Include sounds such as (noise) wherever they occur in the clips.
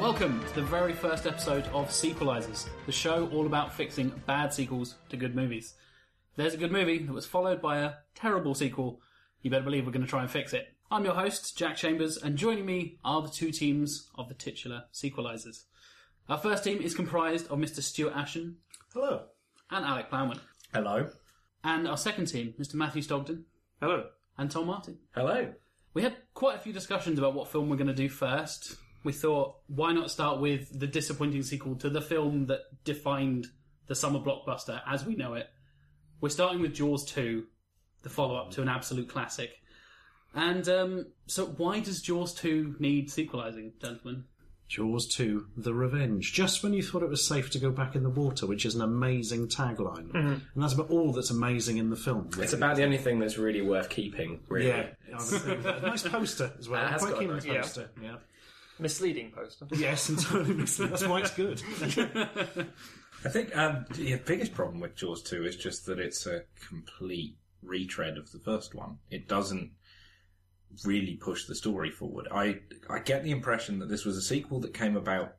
Welcome to the very first episode of Sequelisers, the show all about fixing bad sequels to good movies. There's a good movie that was followed by a terrible sequel, you better believe we're going to try and fix it. I'm your host, Jack Chambers, and joining me are the two teams of the titular Sequelisers. Our first team is comprised of Mr. Stuart Ashen Hello. and Alec Plowman. Hello. And our second team, Mr. Matthew Stogden Hello. and Tom Martin. Hello. We had quite a few discussions about what film we're going to do first. We thought, why not start with the disappointing sequel to the film that defined the summer blockbuster as we know it? We're starting with Jaws 2, the follow up to an absolute classic. And um, so, why does Jaws 2 need sequelizing, gentlemen? Jaws 2, The Revenge. Just when you thought it was safe to go back in the water, which is an amazing tagline. And that's about all that's amazing in the film. It's about the only thing that's really worth keeping, really. Yeah. I would think that. nice poster as well. It has Quite got a nice the poster. Yeah. Misleading poster. Yes, entirely misleading. That's why it's good. (laughs) I think um, the biggest problem with Jaws 2 is just that it's a complete retread of the first one. It doesn't really push the story forward. I I get the impression that this was a sequel that came about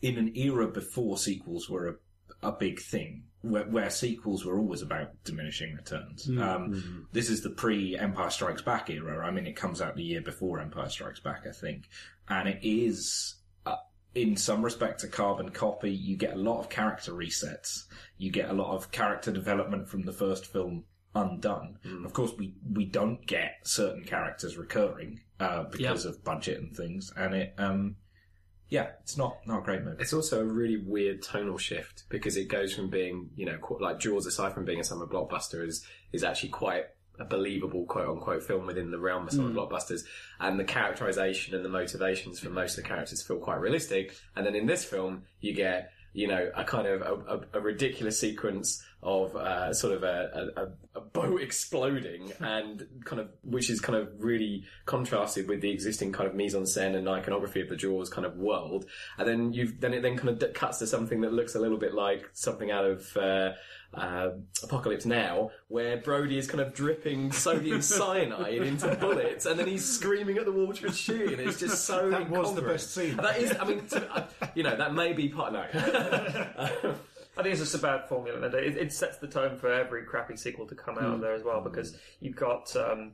in an era before sequels were a, a big thing, where, where sequels were always about diminishing returns. Um, this is the pre Empire Strikes Back era. I mean, it comes out the year before Empire Strikes Back, I think, and it is. Uh, in some respects, a carbon copy. You get a lot of character resets. You get a lot of character development from the first film undone. Of course, we we don't get certain characters recurring uh, because Yep. of budget and things, and it um yeah, it's not not a great movie. It's also a really weird tonal shift because it goes from being, you know, qu- like Jaws, aside from being a summer blockbuster, is is actually quite a believable quote unquote film within the realm of summer mm. blockbusters. And the characterization and the motivations for most of the characters feel quite realistic. And then in this film, you get you know, a kind of a, a, a ridiculous sequence of uh, sort of a, a, boat (laughs) exploding, and kind of which is kind of really contrasted with the existing kind of mise en scène and iconography of the Jaws kind of world. And then you've then it then kind of cuts to something that looks a little bit like something out of uh, uh, Apocalypse Now, where Brody is kind of dripping sodium (laughs) cyanide into bullets, and then he's screaming at the water and shooting. It's just so That was the best scene. That is, I mean, to, uh, you know, that may be part. No, (laughs) (laughs) I think it's just a bad formula, and it, it sets the tone for every crappy sequel to come out of there as well. Because you've got um,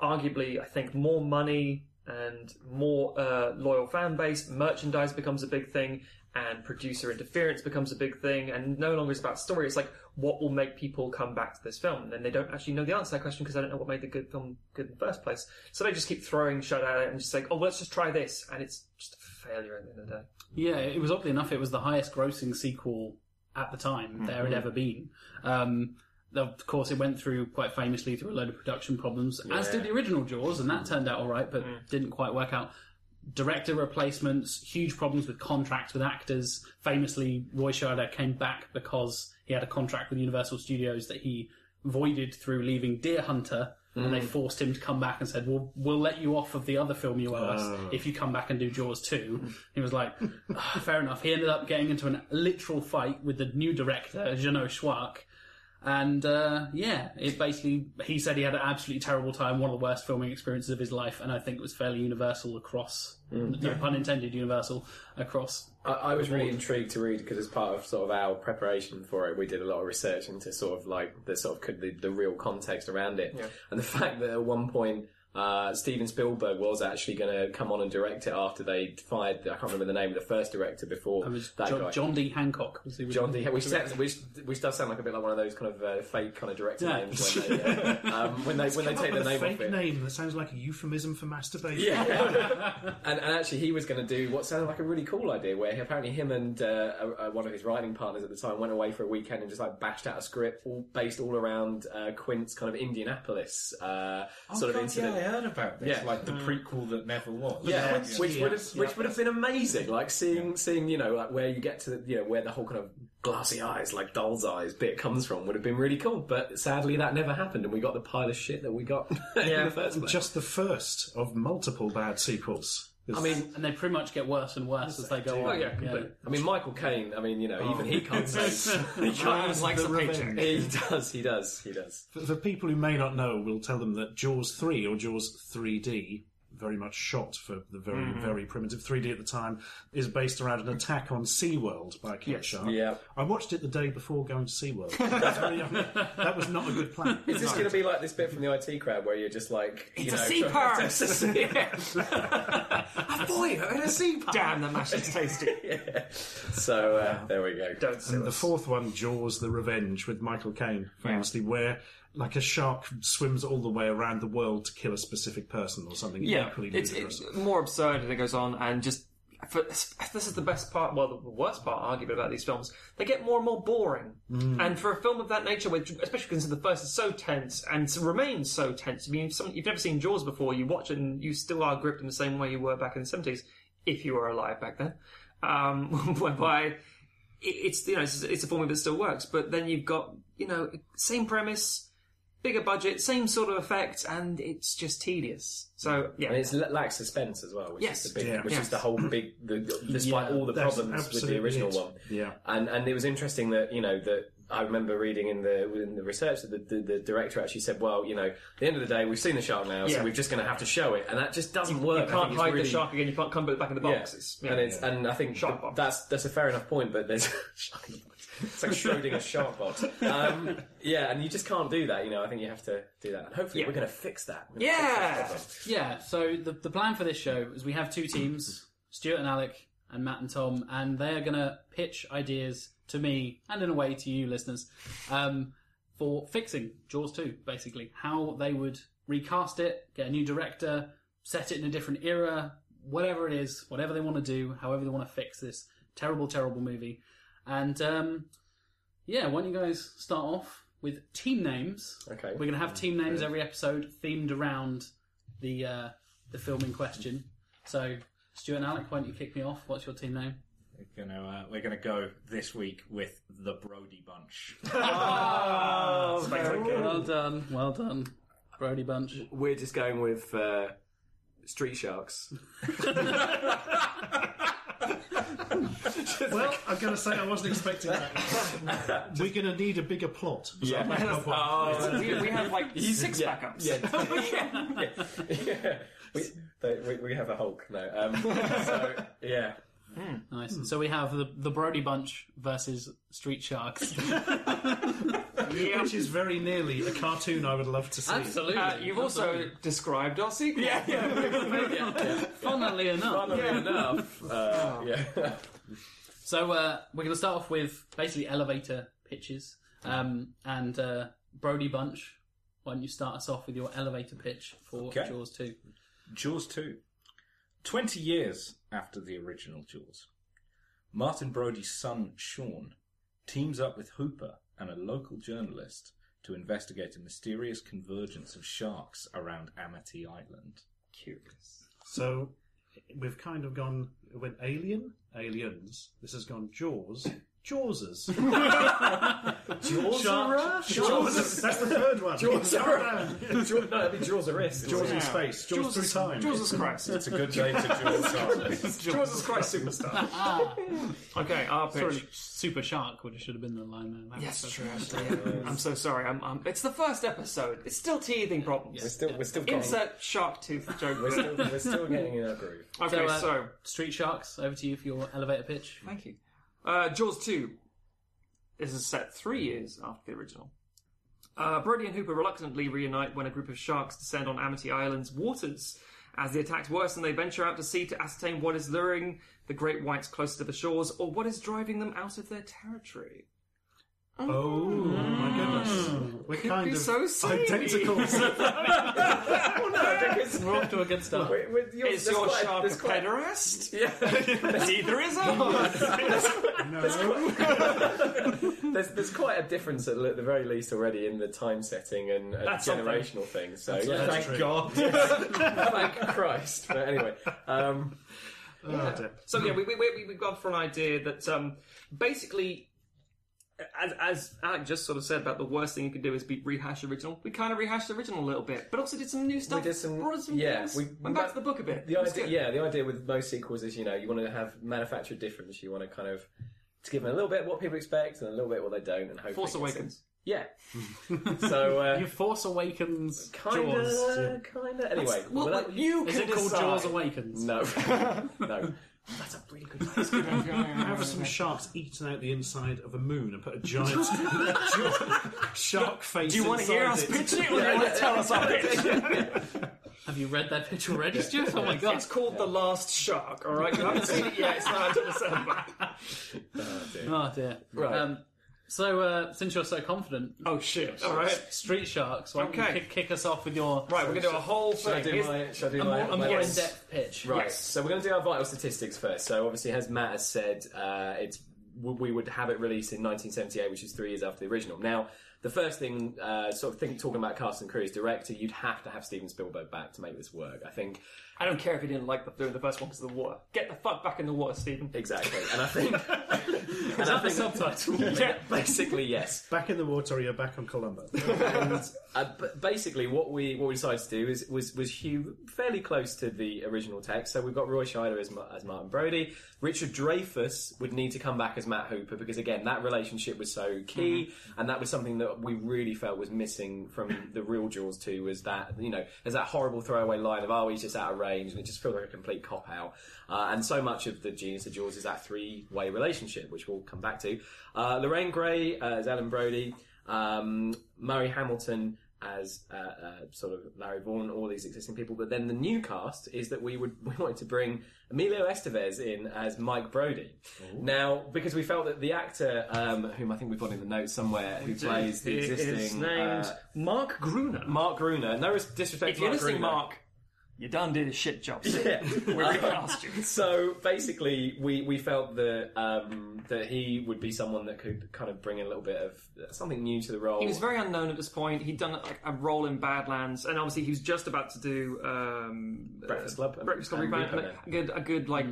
arguably, I think, more money and more uh, loyal fan base. Merchandise becomes a big thing, and producer interference becomes a big thing. And no longer is about story. It's like what will make people come back to this film, and they don't actually know the answer to that question because they don't know what made the good film good in the first place. So they just keep throwing shit at it and just like, oh, well, let's just try this, and it's just a failure at the end of the day. Yeah, it was oddly enough, it was the highest grossing sequel at the time there had ever been. Um, of course, it went through quite famously through a load of production problems, as did the original Jaws, and that turned out all right, but didn't quite work out. Director replacements, huge problems with contracts with actors. Famously, Roy Scheider came back because he had a contract with Universal Studios that he voided through leaving Deer Hunter, and they forced him to come back and said, "Well, we'll let you off of the other film you owe us if you come back and do Jaws 2. (laughs) He was like, "Ah, "Fair enough." He ended up getting into a literal fight with the new director, Jeannot Szwarc. And uh, yeah, it basically he said he had an absolutely terrible time, one of the worst filming experiences of his life, and I think it was fairly universal across, no pun intended, universal across. I, I was really intrigued to read because as part of sort of our preparation for it, we did a lot of research into sort of like the sort of could- the, the real context around it, and the fact that at one point. Uh, Steven Spielberg was actually going to come on and direct it after they fired. I can't remember the name of the first director before It was that John, guy. John D. Hancock. John D. Which, sounds, which, which does sound like a bit like one of those kind of uh, fake kind of director Yeah. names (laughs) when they uh, um, when they when they take the name fake off it. name that sounds like a euphemism for masturbation. Yeah, (laughs) and, and actually, he was going to do what sounded like a really cool idea, where he, apparently him and uh, one of his writing partners at the time went away for a weekend and just like bashed out a script all based all around uh, Quint's kind of Indianapolis uh, sort of God, incident. Yeah, I heard about this. Yeah. Like the mm. prequel that never was. Yeah, Yes, which would have which would have been amazing. Like seeing seeing you know like where you get to you know where the whole kind of glassy eyes like doll's eyes bit comes from would have been really cool. But sadly, that never happened, and we got the pile of shit that we got (laughs) in Yeah. the first place. Just the first of multiple bad sequels. I mean, and they pretty much get worse and worse as they go Oh on. yeah, completely. I mean, Michael Caine. I mean, you know, even he can't oh. say. (laughs) he Jaws can't. likes the a paycheck. He does. He does. He does. For, for people who may not know, we'll tell them that Jaws 3 or Jaws 3D, very much shot for the very, very primitive 3D at the time, is based around an attack on SeaWorld by a killer shark. Yeah. I watched it the day before going to SeaWorld. (laughs) That was not a good plan. Is this going to be like this bit from the IT crowd where you're just like, you It's know, a sea trying- purse. It's a sea- a boy in a sea park. Damn, the mash is (laughs) tasty. So uh, there we go. Don't And the us. fourth one, Jaws: The Revenge, with Michael Caine, famously, where like a shark swims all the way around the world to kill a specific person or something yeah, it's, it's more absurd it goes on, and just for, this is the best part. Well, the worst part, arguably, about these films, they get more and more boring. And for a film of that nature, which, especially because the first is so tense and remains so tense. I mean, if some, you've never seen Jaws before, you watch it and you still are gripped in the same way you were back in the seventies, if you were alive back then. Um, (laughs) whereby it- it's you know it's, it's a formula that still works, but then you've got you know same premise. Bigger budget, same sort of effects, and it's just tedious. So yeah, And it's l- lacks suspense as well, which Yes. is the big, Yeah. which Yes. is the whole big. The, despite Yeah, all the problems with the original it. one, Yeah. and and it was interesting that you know that I remember reading in the in the research that the, the, the director actually said, well, you know, at the end of the day, we've seen the shark now, so we're just going to have to show it, and that just doesn't work. you can't hide really- the shark again. You can't come back in the Yeah. It's, yeah. and it's and I think Shark th- box. that's that's a fair enough point, but there's (laughs) shark in the box. It's like Schrodinger's (laughs) shark box. Um, yeah, and you just can't do that. You know, I think you have to do that, and hopefully Yeah. we're going to fix that. We're Yeah. fix that. Yeah, so the, the plan for this show is we have two teams, Stuart and Alec, and Matt and Tom, and they're going to pitch ideas to me, and in a way to you listeners, um, for fixing Jaws 2, basically. How they would recast it, get a new director, set it in a different era, whatever it is, whatever they want to do, however they want to fix this terrible, terrible movie. And, um, yeah, why don't you guys start off with team names? Okay. We're going to have team names every episode themed around the uh, the film in question. So, Stuart and Alec, why don't you kick me off? What's your team name? We're gonna uh, we're gonna go this week with the Brody Bunch. (laughs) Oh, very good. Well done, well done, Brody Bunch. We're just going with uh, Street Sharks. (laughs) (laughs) Well, I'm going to say I wasn't expecting that. (laughs) We're going to need a bigger plot. So Yeah. I'll make. Oh, we, we have like six Yeah. backups. Yeah. (laughs) yeah. yeah. (laughs) We, they, we, we have a Hulk now. Um, so, yeah. Nice. So we have the the Brody Bunch versus Street Sharks. (laughs) Which is very nearly a cartoon I would love to see. Absolutely. Uh, you've also described our sequel. Yeah, yeah. (laughs) funnily enough. Funnily enough. Uh, yeah. So uh, we're going to start off with basically elevator pitches. Um, and uh, Brody Bunch, why don't you start us off with your elevator pitch for Okay. Jaws 2? Jaws 2. 20 years after the original Jaws, Martin Brody's son, Sean, teams up with Hooper and a local journalist to investigate a mysterious convergence of sharks around Amity Island. Curious. So we've kind of gone went alien, aliens. This has gone Jaws, Jawsers. (laughs) Jaws Jaws. That's the third one. Jaws are Jaws, no, that'd be Jaws wrist. Jaws in space. Jaws, through time. Jesus Christ. It's a good day to Jaws Charles. Jesus Christ superstar. (laughs) okay, our pitch. Sorry, Super Shark would should have been the line there. That Yes, true. yeah. (laughs) I'm so sorry. I'm, I'm, it's the first episode. It's still teething problems. We're still, we're still getting, Insert shark tooth joke. we're still, we're still getting in our groove. Okay, So, uh, so Street Sharks, over to you for your elevator pitch. Thank you. Uh, Jaws 2. This is set three years after the original. Uh, Brody and Hooper reluctantly reunite when a group of sharks descend on Amity Island's waters. As the attacks worsen, they venture out to sea to ascertain what is luring the great whites closer to the shores or what is driving them out of their territory. Oh my goodness. We're kind be of so samey. identicals. (laughs) Oh no, because We're off to a good start. we- we- you're- Is there's your quite- shark a (laughs) there's quite- pederast? Yeah. It's (laughs) either is or there's, there's quite a difference at le- the very least already in the time setting and, and That's something. generational things. So yeah, that's thank true. God, thank Christ. But anyway, um, Oh, dear. So yeah, we, we, we, we've gone for an idea that um, basically, as, as Alec just sort of said about the worst thing you could do is be rehash original. We kind of rehashed the original a little bit, but also did some new stuff. We did some- brought in some yeah, things. we- went back to the book a bit. the idea, yeah, the idea with most sequels is you know you want to have manufactured difference. You want to kind of to give them a little bit what people expect and a little bit what they don't, and hopefully Force Awakens. Yeah. (laughs) so uh, You Force Awakens kind Jaws. of, kind of. Anyway, Well, well, that- you is can it called decide. Jaws Awakens? No, (laughs) no. (laughs) That's a really good place. (laughs) Have some sharks eaten out the inside of a moon and put a giant (laughs) shark face. Do you want to hear us it. pitch it, or do you want to tell us our pitch? Have you read that pitch already, Stuart? Oh my god! It's called The Last Shark, alright? You haven't seen it yet, it's not until December. Oh dear. Right. Um, so, uh, since you're so confident, Oh shit, alright. Street Sharks, why don't Okay. you kick, kick us off with your Right, we're going to do a whole Shall I thing. do Here's- my? Shall I do a my? more, a my- more Yes. in-depth pitch? Right. Yes. So we're going to do our vital statistics first. So obviously, as Matt has said, uh, it's we would have it released in 1978, which is three years after the original. Now, the first thing, uh, sort of think, talking about cast and crew as director, you'd have to have Steven Spielberg back to make this work. I think I don't care if you didn't like the, doing the first one because of the water. Get the fuck back in the water, Steven. exactly, and I (laughs) think, and Is I that the think subtitle? (laughs) Yeah. basically yes. Back in the water, or you're back on Columbo. (laughs) and uh, but basically, what we what we decided to do is was was hew fairly close to the original text. So we've got Roy Scheider as, Ma- as Martin Brody. Richard Dreyfuss would need to come back as Matt Hooper because again, that relationship was so key, and that was something that we really felt was missing from the real Jaws two. Was that you know there's that horrible throwaway line of oh he's just out of range, and it just feels like a complete cop out. Uh, and so much of the genius of Jaws is that three way relationship, which we'll come back to. Uh, Lorraine Gray uh, as Ellen Brody um, Murray Hamilton as uh, uh, sort of Larry Vaughan, all these existing people. But then the new cast is that we would (laughs) we wanted to bring Emilio Estevez in as Mike Brody. Now, because we felt that the actor, um, whom I think we've got in the notes somewhere, who plays the It is existing named uh, Mark Gruner. Mark Gruner, no disrespect if to Mark Gruner. Mark, you done did a shit job. Yeah. (laughs) We're recast you. So basically, we, we felt that um, that he would be someone that could kind of bring a little bit of something new to the role. He was very unknown at this point. He'd done like a role in Badlands, and obviously he was just about to do um, Breakfast Club and- Breakfast Club and rebound, and a, a good, a good like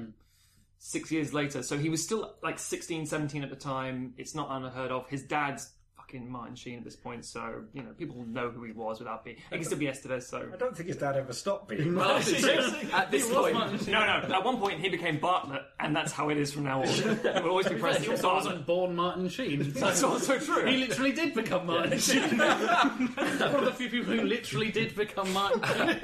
six years later. So he was still like 16, 17 at the time. It's not unheard of. His dad's fucking Martin Sheen at this point, so you know people know who he was without being. He can still be Estevez. So I don't think his dad ever stopped being. Oh, (laughs) seriously? At this point, no, no. At one point he became Bartlet, and that's how it is from now on. (laughs) He will always be He president. also wasn't born Martin Sheen. So (laughs) That's also true. He literally did become Martin Sheen. One of the few people who literally did become Martin Sheen.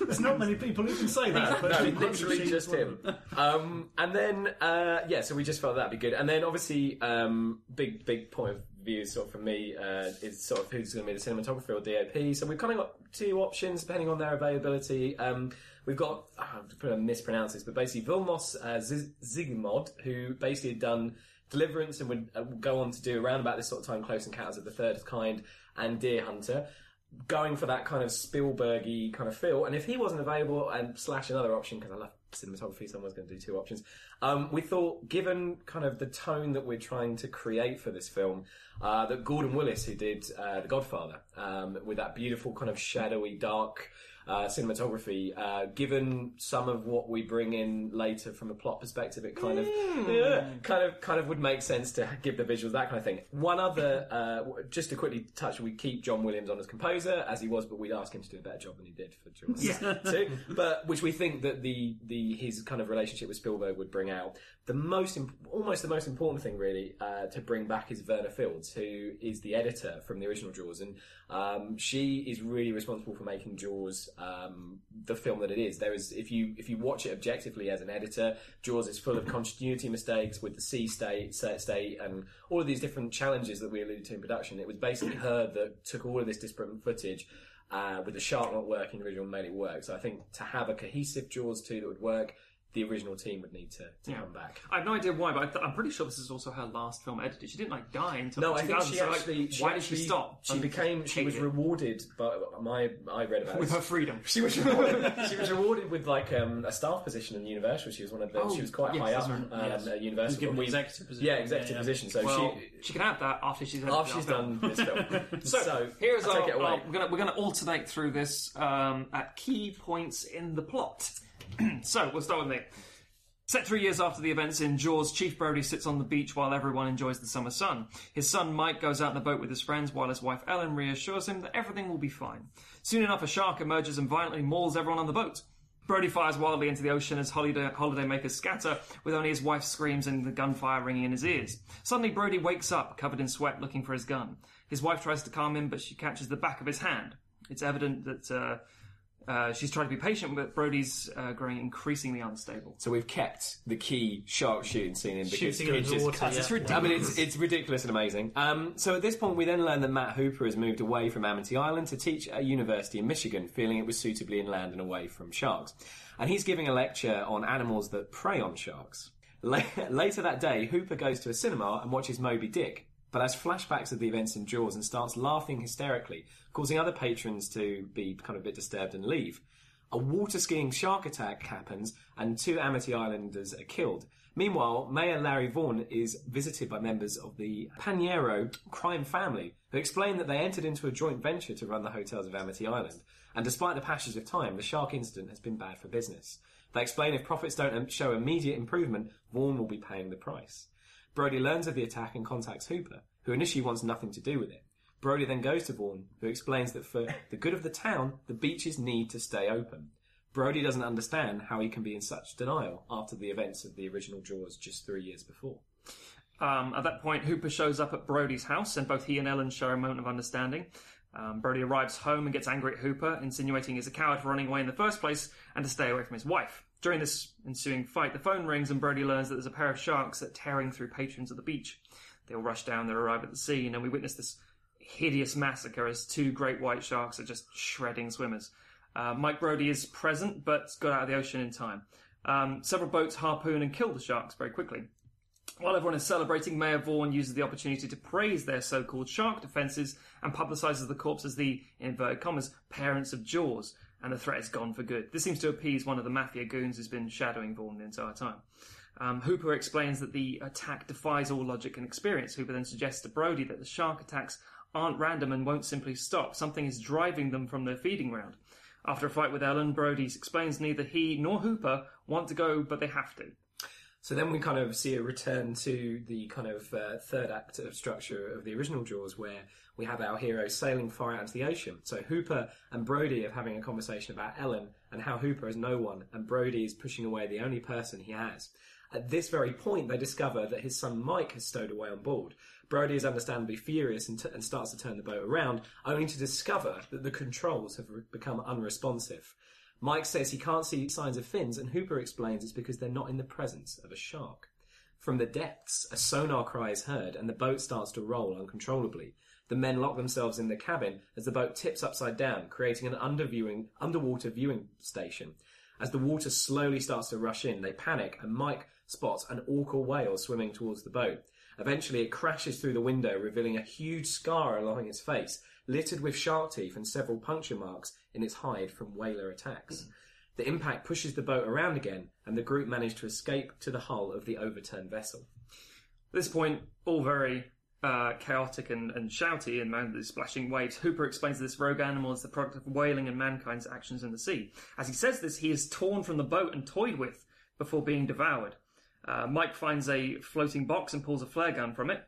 There's not many people who can say that. but no, Martin literally Sheen's just him. Um, and then, uh, yeah, so we just felt that'd be good. And then, obviously, um, big big point of view, sort of for me, uh, is sort of who's going to be the cinematographer or DOP. So we've kind of got two options depending on their availability. Um, we've got, I'm going to mispronounce this, but basically Vilmos uh, Z- Zsigmond, who basically had done Deliverance and would uh, go on to do around about this sort of time Close Encounters of the Third Kind and Deer Hunter going for that kind of Spielbergy kind of feel. And if he wasn't available, and slash another option because I love cinematography, someone's going to do two options. Um, we thought, given kind of the tone that we're trying to create for this film, uh, that Gordon Willis, who did uh, The Godfather, um, with that beautiful kind of shadowy, dark. Uh, cinematography, uh, given some of what we bring in later from a plot perspective, it kind of, yeah, (laughs) kind of, kind of would make sense to give the visuals that kind of thing. One other, uh, just to quickly touch, we keep John Williams on as composer as he was, but we'd ask him to do a better job than he did for Jaws too. But which we think that the the his kind of relationship with Spielberg would bring out. The most, imp- almost the most important thing really uh, to bring back is Verna Fields, who is the editor from the original Jaws, and um, she is really responsible for making Jaws um, the film that it is. There is, if you if you watch it objectively as an editor, Jaws is full of continuity mistakes with the sea state, state, and all of these different challenges that we alluded to in production. It was basically her that took all of this disparate footage. Uh, with the shark not working, the original made it work. So I think to have a cohesive Jaws 2 that would work, the original team would need to, to come back. I have no idea why, but I I'm pretty sure this is also her last film edited. She didn't like die until No, I think 2000, she so, like, actually. she why did she stop? She became. She was it rewarded, but my I read about with it. her freedom. She was rewarded. she was rewarded with like um, a staff position in Universal. She was one of the. Oh, she was quite yes, high up right. um, Yes. at Universal. Given we- executive position. Yeah, executive Yeah, yeah. position. So Well, she. she can have that after she's After she's film. done this film, (laughs) So, so here's I'll our. take it away. we're gonna we're gonna alternate through this um, at key points in the plot. (clears throat) so we'll start with me. Set three years after the events in Jaws, Chief Brody sits on the beach while everyone enjoys the summer sun. His son Mike goes out in the boat with his friends while his wife Ellen reassures him that everything will be fine. Soon enough, a shark emerges and violently mauls everyone on the boat. Brody fires wildly into the ocean as holiday, holidaymakers scatter, with only his wife's screams and the gunfire ringing in his ears. Suddenly, Brody wakes up, covered in sweat, looking for his gun. His wife tries to calm him, but she catches the back of his hand. It's evident that uh, uh, she's trying to be patient, but Brody's uh, growing increasingly unstable. So we've kept the key shark shooting scene in because Shooting it into just water, cuts- yeah. it's ridiculous. I mean, it's, it's ridiculous and amazing. Um, so at this point, we then learn that Matt Hooper has moved away from Amity Island to teach at a university in Michigan, feeling it was suitably inland and away from sharks. And he's giving a lecture on animals that prey on sharks. La- (laughs) Later that day, Hooper goes to a cinema and watches Moby Dick, but has flashbacks of the events in Jaws and starts laughing hysterically, causing other patrons to be kind of a bit disturbed and leave. A water skiing shark attack happens and two Amity Islanders are killed. Meanwhile, Mayor Larry Vaughan is visited by members of the Paniero crime family who explain that they entered into a joint venture to run the hotels of Amity Island. And despite the passage of time, the shark incident has been bad for business. They explain if profits don't show immediate improvement, Vaughan will be paying the price. Brody learns of the attack and contacts Hooper, who initially wants nothing to do with it. Brody then goes to Vaughan, who explains that for the good of the town, the beaches need to stay open. Brody doesn't understand how he can be in such denial after the events of the original Jaws just three years before. Um, at that point, Hooper shows up at Brody's house, and both he and Ellen show a moment of understanding. Um, Brody arrives home and gets angry at Hooper, insinuating he's a coward for running away in the first place and to stay away from his wife. During this ensuing fight, the phone rings and Brody learns that there's a pair of sharks that are tearing through patrons at the beach. They all rush down, they arrive at the scene, and we witness this hideous massacre as two great white sharks are just shredding swimmers. Uh, Mike Brody is present, but got out of the ocean in time. Um, several boats harpoon and kill the sharks very quickly. While everyone is celebrating, Mayor Vaughan uses the opportunity to praise their so-called shark defences and publicises the corps as the, in inverted commas, parents of Jaws, and the threat is gone for good. This seems to appease one of the mafia goons who's been shadowing Vaughan the entire time. Um, Hooper explains that the attack defies all logic and experience. Hooper then suggests to Brody that the shark attacks aren't random and won't simply stop. Something is driving them from their feeding ground. After a fight with Ellen, Brody explains neither he nor Hooper want to go, but they have to. So then we kind of see a return to the kind of uh, third act of structure of the original Jaws, where we have our hero sailing far out into the ocean. So Hooper and Brody are having a conversation about Ellen and how Hooper is no one, and Brody is pushing away the only person he has. At this very point, they discover that his son Mike has stowed away on board. Brody is understandably furious and, t- and starts to turn the boat around, only to discover that the controls have re- become unresponsive. Mike says he can't see signs of fins, and Hooper explains it's because they're not in the presence of a shark. From the depths, a sonar cry is heard, and the boat starts to roll uncontrollably. The men lock themselves in the cabin as the boat tips upside down, creating an underviewing, underwater viewing station. As the water slowly starts to rush in, they panic, and Mike spots an orca whale swimming towards the boat. Eventually, it crashes through the window, revealing a huge scar along its face, littered with shark teeth and several puncture marks in its hide from whaler attacks. The impact pushes the boat around again, and the group manage to escape to the hull of the overturned vessel. At this point, all very uh, chaotic and, and shouty and man, the splashing waves, Hooper explains that this rogue animal is the product of whaling and mankind's actions in the sea. As he says this, he is torn from the boat and toyed with before being devoured. Uh, Mike finds a floating box and pulls a flare gun from it.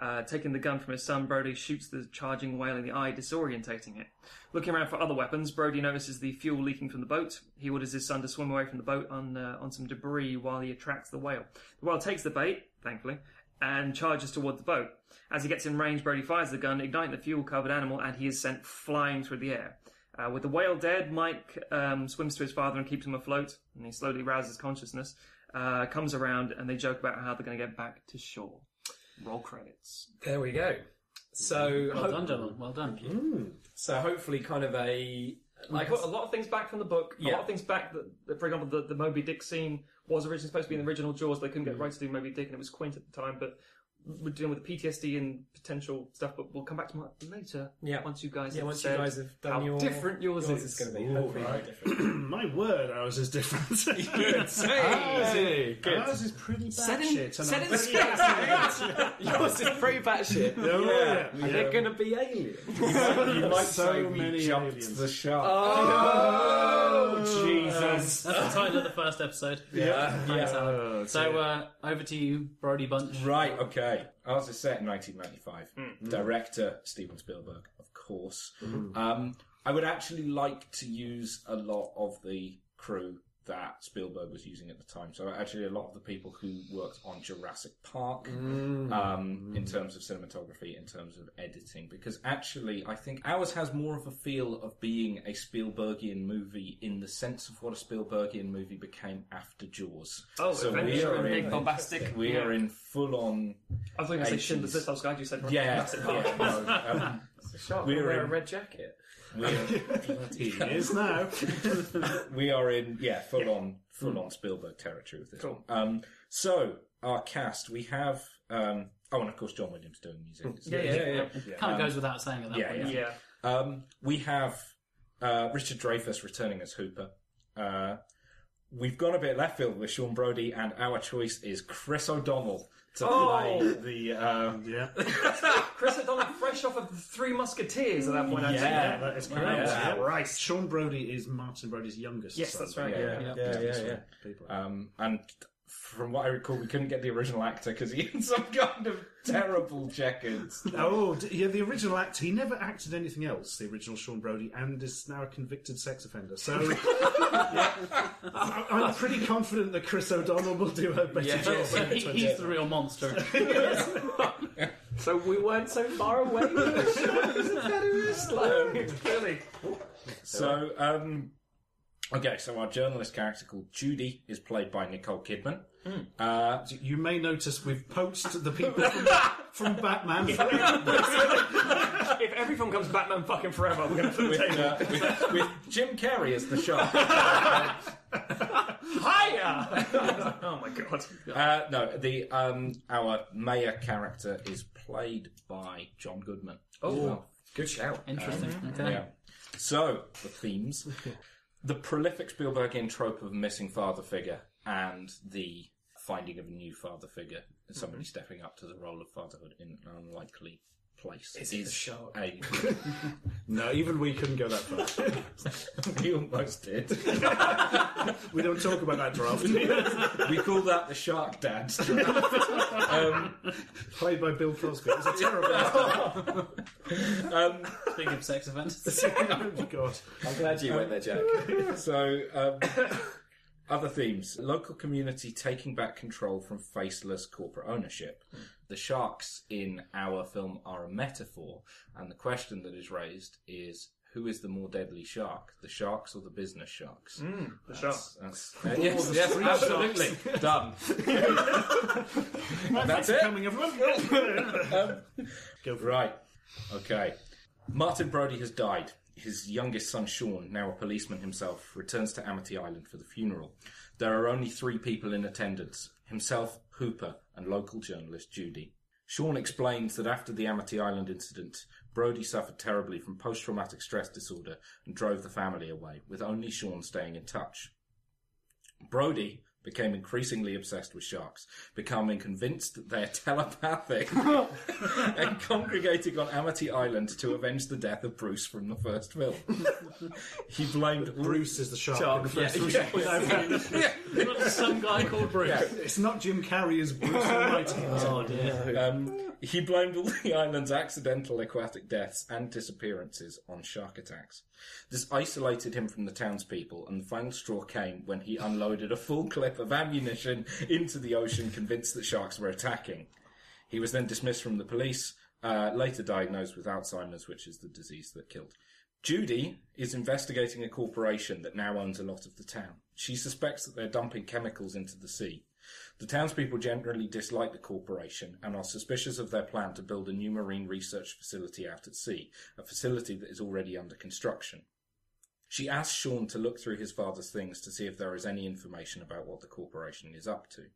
Uh, taking the gun from his son, Brody shoots the charging whale in the eye, disorientating it. Looking around for other weapons, Brody notices the fuel leaking from the boat. He orders his son to swim away from the boat on uh, on some debris while he attracts the whale. The whale takes the bait, thankfully, and charges toward the boat. As he gets in range, Brody fires the gun, igniting the fuel-covered animal, and he is sent flying through the air. Uh, with the whale dead, Mike um, swims to his father and keeps him afloat, and he slowly rouses consciousness. Uh, comes around, and they joke about how they're going to get back to shore. Roll credits. There we go. So, Well done, gentlemen. Well done. so hopefully, kind of a Like a lot of things back from the book. A Yeah. lot of things back. That, that, for example, the, the Moby Dick scene was originally supposed to be in the original Jaws. They couldn't get rights to do Moby Dick, and it was Quint at the time. But we're dealing with the PTSD and potential stuff. But we'll come back to that later. Yeah. Once you guys yeah. have Once you said guys have done how your different yours yours is. is going to be. Ooh, hopefully very right. different. (clears throat) My word, ours is different. (laughs) Good. Hey, good. Ours is pretty Set in- batshit. and set I'm in very space, happy. (laughs) Yours is pretty batshit. Oh, yeah. Are they going to be aliens? (laughs) You might So say we many jumped aliens. the shark. Oh, Jesus. That's the title of the first episode. Yeah. Thanks, Alan. Oh, So, uh, over to you, Brody Bunch. Right, okay. Ours is set in 1995. Hmm. Hmm. Director Steven Spielberg, of course. Hmm. Um, I would actually like to use a lot of the crew that Spielberg was using at the time. So actually, a lot of the people who worked on Jurassic Park, Mm. um, in terms of cinematography, in terms of editing, because actually, I think ours has more of a feel of being a Spielbergian movie in the sense of what a Spielbergian movie became after Jaws. Oh, so we adventure are and in big bombastic. We are in full on. I was going to say 80s. Schindler's List. I was glad you said Yeah, Jurassic Park. (laughs) yeah, no, um, The We're wear in- a red jacket. We're, He is now. (laughs) we are in yeah full on full on Spielberg territory with this Cool. one. Um, so our cast we have um, oh and of course John Williams doing music. Yeah, yeah, yeah. Kind of goes without saying at that yeah, point. yeah. Yeah. Um, we have uh, Richard Dreyfuss returning as Hooper. Uh, we've gone a bit left field with Sean Brody, and our choice is Chris O'Donnell to Oh! play the. Um, Yeah. (laughs) Chris O'Donnell, fresh off of the Three Musketeers at that point, actually. Yeah, that is correct. Yeah. Yeah. Right. Sean Brody is Martin Brody's youngest Yes, son. that's right. Yeah, Yeah. yeah, yeah, yeah. People. um, and from what I recall, we couldn't get the original actor because he (laughs) had some kind of terrible checkers. Oh, d- yeah, the original actor, he never acted anything else, the original Sean Brody, and is now a convicted sex offender. So, (laughs) yeah, I, I'm pretty confident that Chris O'Donnell will do a better Yeah. job. So he, he's the real monster. (laughs) So we weren't so far away. with the show. Isn't that Like, Really? So, um, okay, so our journalist character called Judy is played by Nicole Kidman. Uh, You may notice we've poached the (laughs) people from, from Batman. (laughs) (laughs) If every film comes Batman fucking forever, we're going to put the with, uh, with, with Jim Carrey as the shark. Hiya! oh my god. Uh, no, the um, our mayor character is played by John Goodman. oh, good shout. Interesting. okay. Yeah. So the themes: the prolific Spielbergian trope of a missing father figure and the finding of a new father figure, somebody mm-hmm. stepping up to the role of fatherhood in an unlikely place. Is it the shark? A, (laughs) (laughs) no, even we couldn't go that far. (laughs) we almost did. (laughs) We don't talk about that draft. (laughs) We call that the Shark Dad. Played by Bill Cosby. It's a terrible. um, Speaking of sex offenders. oh my god. I'm glad you went there, Jack. So, um, other themes. Local community taking back control from faceless corporate ownership. The sharks in our film are a metaphor, and the question that is raised is who is the more deadly shark, the sharks or the business sharks? The sharks. That's, uh, (laughs) yes, yes, absolutely. Done. (laughs) That's it. Coming, everyone. (laughs) Go. Right. Okay. Martin Brody has died. His youngest son, Sean, now a policeman himself, returns to Amity Island for the funeral. There are only three people in attendance himself, Hooper, and local journalist Judy. Sean explains that after the Amity Island incident, Brody suffered terribly from post traumatic stress disorder and drove the family away, with only Sean staying in touch. Brody became increasingly obsessed with sharks, becoming convinced that they're (laughs) telepathic (laughs) and congregating on Amity Island to avenge the death of Bruce from the first film. (laughs) he blamed Bruce is the shark. Shark, in the first yeah, three. Some guy called Bruce. It's not Jim Carrey as Bruce Almighty. Oh dear. Um, he blamed all the island's accidental aquatic deaths and disappearances on shark attacks. This isolated him from the townspeople, and the final straw came when he unloaded a full clip of ammunition into the ocean, convinced that sharks were attacking. He was then dismissed from the police, uh, later diagnosed with Alzheimer's, which is the disease that killed. Judy is investigating a corporation that now owns a lot of the town. She suspects that they're dumping chemicals into the sea. The townspeople generally dislike the corporation and are suspicious of their plan to build a new marine research facility out at sea, a facility that is already under construction. She asks Sean to look through his father's things to see if there is any information about what the corporation is up to.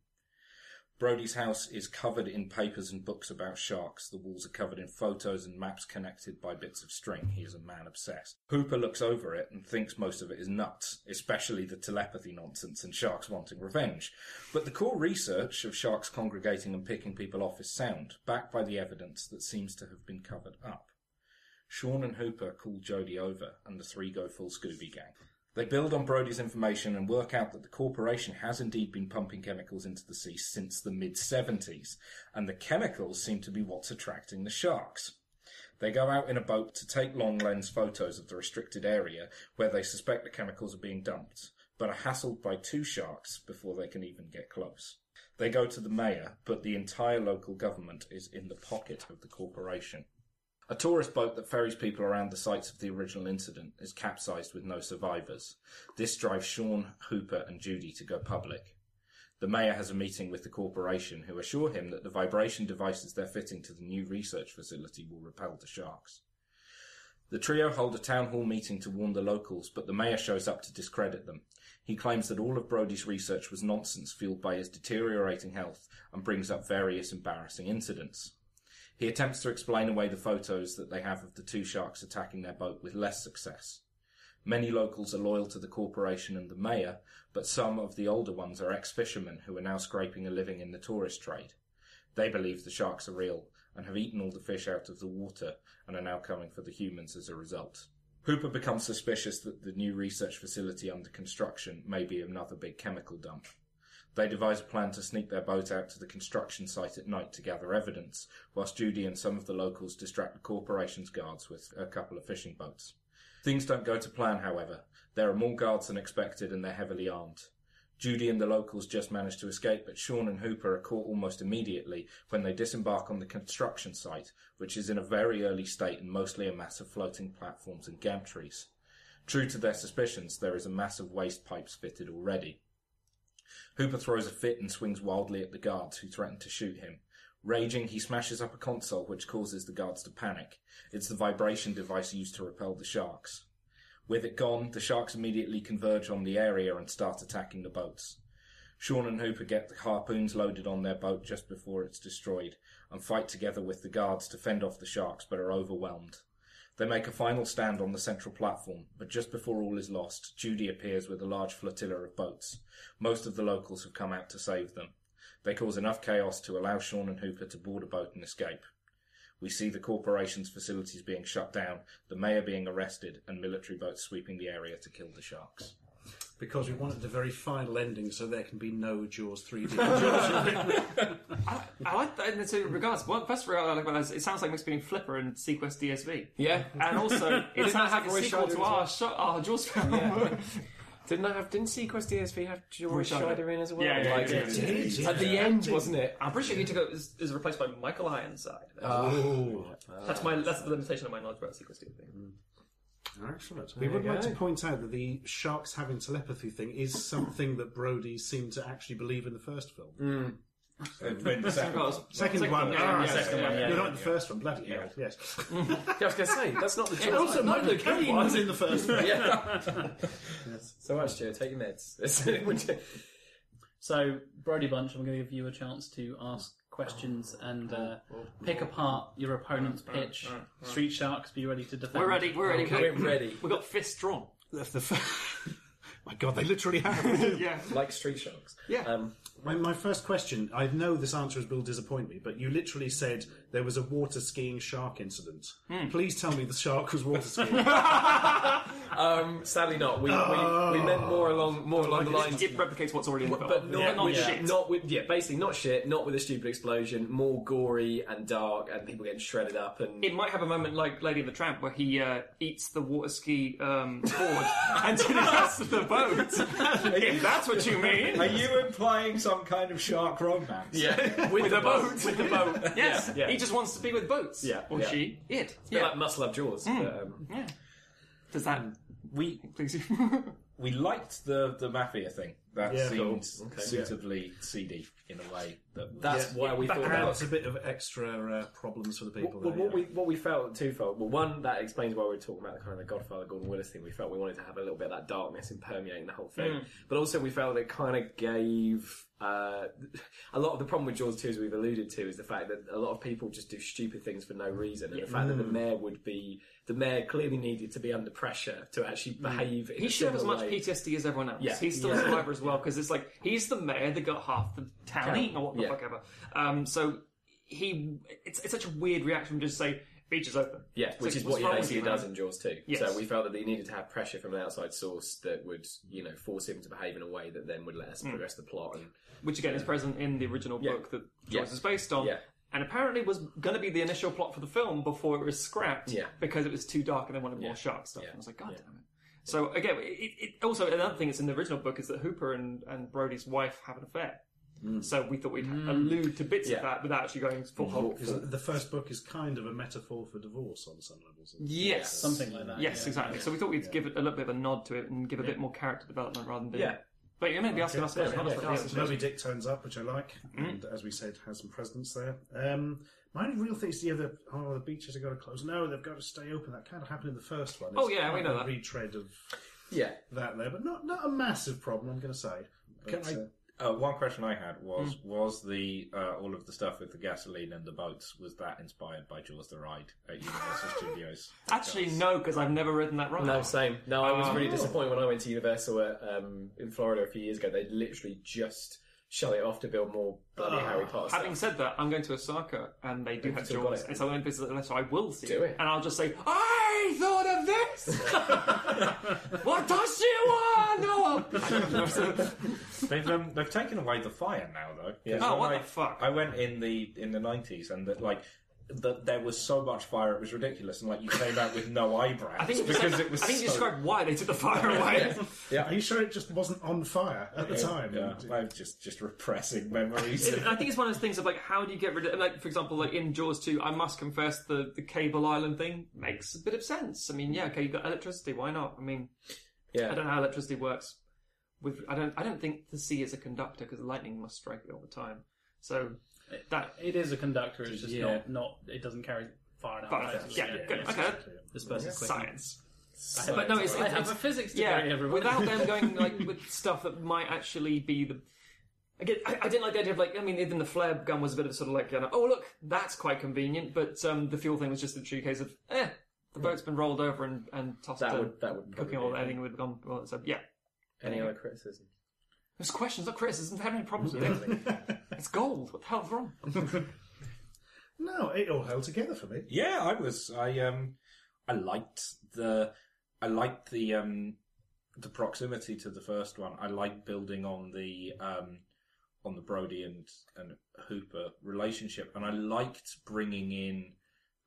Brody's house is covered in papers and books about sharks. The walls are covered in photos and maps connected by bits of string. He is a man obsessed. Hooper looks over it and thinks most of it is nuts, especially the telepathy nonsense and sharks wanting revenge. But the core research of sharks congregating and picking people off is sound, backed by the evidence that seems to have been covered up. Sean and Hooper call Jody over, and the three go full Scooby Gang. They build on Brody's information and work out that the corporation has indeed been pumping chemicals into the sea since the mid 70s, and the chemicals seem to be what's attracting the sharks. They go out in a boat to take long lens photos of the restricted area where they suspect the chemicals are being dumped. but are hassled by two sharks before they can even get close. They go to the mayor, but the entire local government is in the pocket of the corporation. A tourist boat that ferries people around the sites of the original incident is capsized with no survivors. This drives Sean, Hooper, and Judy to go public. The mayor has a meeting with the corporation who assure him that the vibration devices they're fitting to the new research facility will repel the sharks. The trio hold a town hall meeting to warn the locals, but the mayor shows up to discredit them. He claims that all of Brody's research was nonsense fueled by his deteriorating health and brings up various embarrassing incidents. He attempts to explain away the photos that they have of the two sharks attacking their boat with less success. Many locals are loyal to the corporation and the mayor, but some of the older ones are ex-fishermen who are now scraping a living in the tourist trade. They believe the sharks are real and have eaten all the fish out of the water and are now coming for the humans as a result. Hooper becomes suspicious that the new research facility under construction may be another big chemical dump. They devise a plan to sneak their boat out to the construction site at night to gather evidence, whilst Judy and some of the locals distract the corporation's guards with a couple of fishing boats. Things don't go to plan, however. There are more guards than expected and they're heavily armed. Judy and the locals just manage to escape, but Sean and Hooper are caught almost immediately when they disembark on the construction site, which is in a very early state and mostly a mass of floating platforms and gantries. True to their suspicions, there is a mass of waste pipes fitted already. Hooper throws a fit and swings wildly at the guards, who threaten to shoot him. Raging, he smashes up a console, which causes the guards to panic. It's the vibration device used to repel the sharks. With it gone, the sharks immediately converge on the area and start attacking the boats. Sean and Hooper get the harpoons loaded on their boat just before it's destroyed and fight together with the guards to fend off the sharks but are overwhelmed. They make a final stand on the central platform, but just before all is lost, Judy appears with a large flotilla of boats. Most of the locals have come out to save them. They cause enough chaos to allow Sean and Hooper to board a boat and escape. We see the corporation's facilities being shut down, the mayor being arrested, and military boats sweeping the area to kill the sharks. Because we wanted the very final ending so there can be no Jaws 3D. (laughs) I, I like that in two regards. One, first regard I like about that is it sounds like mix between Flipper and seaQuest DSV. Yeah. And also, (laughs) it Didn't sounds like have a Roy sequel Scheider to our, well? sho- our Jaws film. Yeah. (laughs) Didn't I have? Didn't seaQuest DSV have Roy Scheider. Scheider in as well? Yeah, yeah, Like, yeah, it- yeah. It is, At the end, wasn't it? I'm pretty sure he took it is, is replaced by Michael Ironside. oh, that's my that's the limitation of my knowledge about seaQuest DSV. Mm. Excellent. We There would you like to point out that the sharks having telepathy thing is something that Brody seemed to actually believe in the first film. the second one. Second, one, yeah, ah, yeah, second yeah, one. yeah, You're yeah, not the first one, bloody hell. Yes. (laughs) Yeah, I was going to say that's not the And choice. also, Not Michael the good Caine was in the first one. Yeah. (laughs) So much, Joe. Take your meds. (laughs) So, Brody Bunch, I'm going to give you a chance to ask questions and uh, pick apart your opponent's pitch. Street Sharks, be ready to defend. We're ready. We're ready. We're ready. We got fists drawn. The, the f- (laughs) My God, they literally have. (laughs) Yeah. like street sharks. Yeah. Um, My, my first question, I know this answer will disappoint me, but you literally said there was a water skiing shark incident. Please tell me the shark was water (laughs) skiing. um, sadly not. We, we, we meant more along more along the lines. It replicates what's already in the film. But not, Yeah, not with, shit. not with, yeah, basically not shit, not with a stupid explosion, more gory and dark and people getting shredded up and It might have a moment like Lady of the Tramp where he uh, eats the water ski um, board (laughs) until he gets the boat. if (laughs) that's what you mean. Are you implying some kind of shark romance? yeah, (laughs) with, the boat, with the boat. (laughs) Yes, yeah, yeah. he just wants to be with boats. Yeah, or yeah. she, it. Bit Yeah. like Muscle Up Jaws. but, um, yeah. Does that We please you? (laughs) we liked the the mafia thing. That Yeah. seemed Okay. suitably seedy in a way. That that's why we that thought adds that. a bit of extra uh, problems for the people. Well, there, what yeah. we what we felt twofold. Well, one that explains why we were talking about the kind of the Godfather Gordon Willis thing. We felt we wanted to have a little bit of that darkness and permeating the whole thing, but also we felt it kind of gave uh, (laughs) a lot of the problem with Jaws two, as we've alluded to, is the fact that a lot of people just do stupid things for no reason, and the fact that the mayor would be the mayor clearly needed to be under pressure to actually behave. in He should have as much way. PTSD as everyone else. Yeah. He's still Yeah. a survivor (laughs) as well because it's like he's the mayor that got half the town Town. eaten or what the Yeah. fuck ever. Um, so he, it's, it's such a weird reaction to just say beach is open. Yeah, which is what's what he wrong with basically you, man? does in Jaws too. Yes. So we felt that he needed to have pressure from an outside source that would, you know, force him to behave in a way that then would let us Hmm. progress the plot. And which again is present in the original Yeah. book that Yeah. Jaws is based on. Yeah. And apparently was going to be the initial plot for the film before it was scrapped Yeah. because it was too dark and they wanted more Yeah. shark stuff. Yeah. And I was like, God Yeah. damn it. So again, it, it, also another thing that's in the original book is that Hooper and, and Brody's wife have an affair. So we thought we'd allude to bits Yeah. of that without actually going full whole. Because the first book is kind of a metaphor for divorce on some levels. Yes, Something like that. Yes, yeah. exactly. So we thought we'd give it a little bit of a nod to it and give a bit more character development rather than being. Yeah. But you may be asking us Yeah, questions. yeah, yeah. what it is. Moby Dick turns up, which I like, and as we said, has some presence there. Um, my only real thing is yeah, the oh the beaches have got to close. No, they've got to stay open. That kind of happened in the first one. Oh, yeah, we quite know a that. retread of Yeah. that there, but not not a massive problem. I'm going to say. Can I- uh, Uh, one question I had was was the uh, all of the stuff with the gasoline and the boats was that inspired by Jaws the Ride at Universal (laughs) Studios? Actually, no, because I've never written that right. No, same. No, I was really Oh. disappointed when I went to Universal at, um, in Florida a few years ago. They literally just shut it off to build more bloody Harry Potter stuff. Having said that, I'm going to Osaka and they do have still got Jaws. it. It's only visit so I will see Do it. it. And I'll just say, I thought of this! (laughs) (laughs) what does she want? (laughs) They've um, they've taken away the fire now though. Yeah. Oh, what I, the fuck? I went in the in the nineties and that like. That there was so much fire, it was ridiculous, and like you came out with no eyebrows I think you because said- it was. I think you so- described why they took the fire (laughs) away. Yeah, are you sure it just wasn't on fire at the time? Yeah, I'm just just repressing memories. It- I think it's one of those things of like, how do you get rid of, like, for example, like in Jaws 2, I must confess the, the cable island thing makes a bit of sense. I mean, yeah, okay, you've got electricity, why not? I mean, yeah, I don't know how electricity works. With I don't, I don't think the sea is a conductor because lightning must strike it all the time. So that, It is a conductor. It's just Yeah. not, not. It doesn't carry far enough. but, It's- yeah, good, okay, disperses quickly. science. I have- But no, it's, I it's, have it's a physics degree. yeah, everyone. without them (laughs) going like with stuff that might actually be the. Again, I, I didn't like the idea of like. I mean, even the flare gun was a bit of sort of like, you know, oh look, that's quite convenient. But um, the fuel thing was just a true case of, eh, the boat's been rolled over and, and tossed. That would that would cooking probably or be- anything would have gone. Well, so yeah, Any other criticism? there's questions, not criticism. Have any problems with it? (laughs) it's gold. What the hell's wrong? (laughs) No, it all held together for me. Yeah, I was. I um, I liked the, I liked the um, the proximity to the first one. I liked building on the um, on the Brody and and Hooper relationship, and I liked bringing in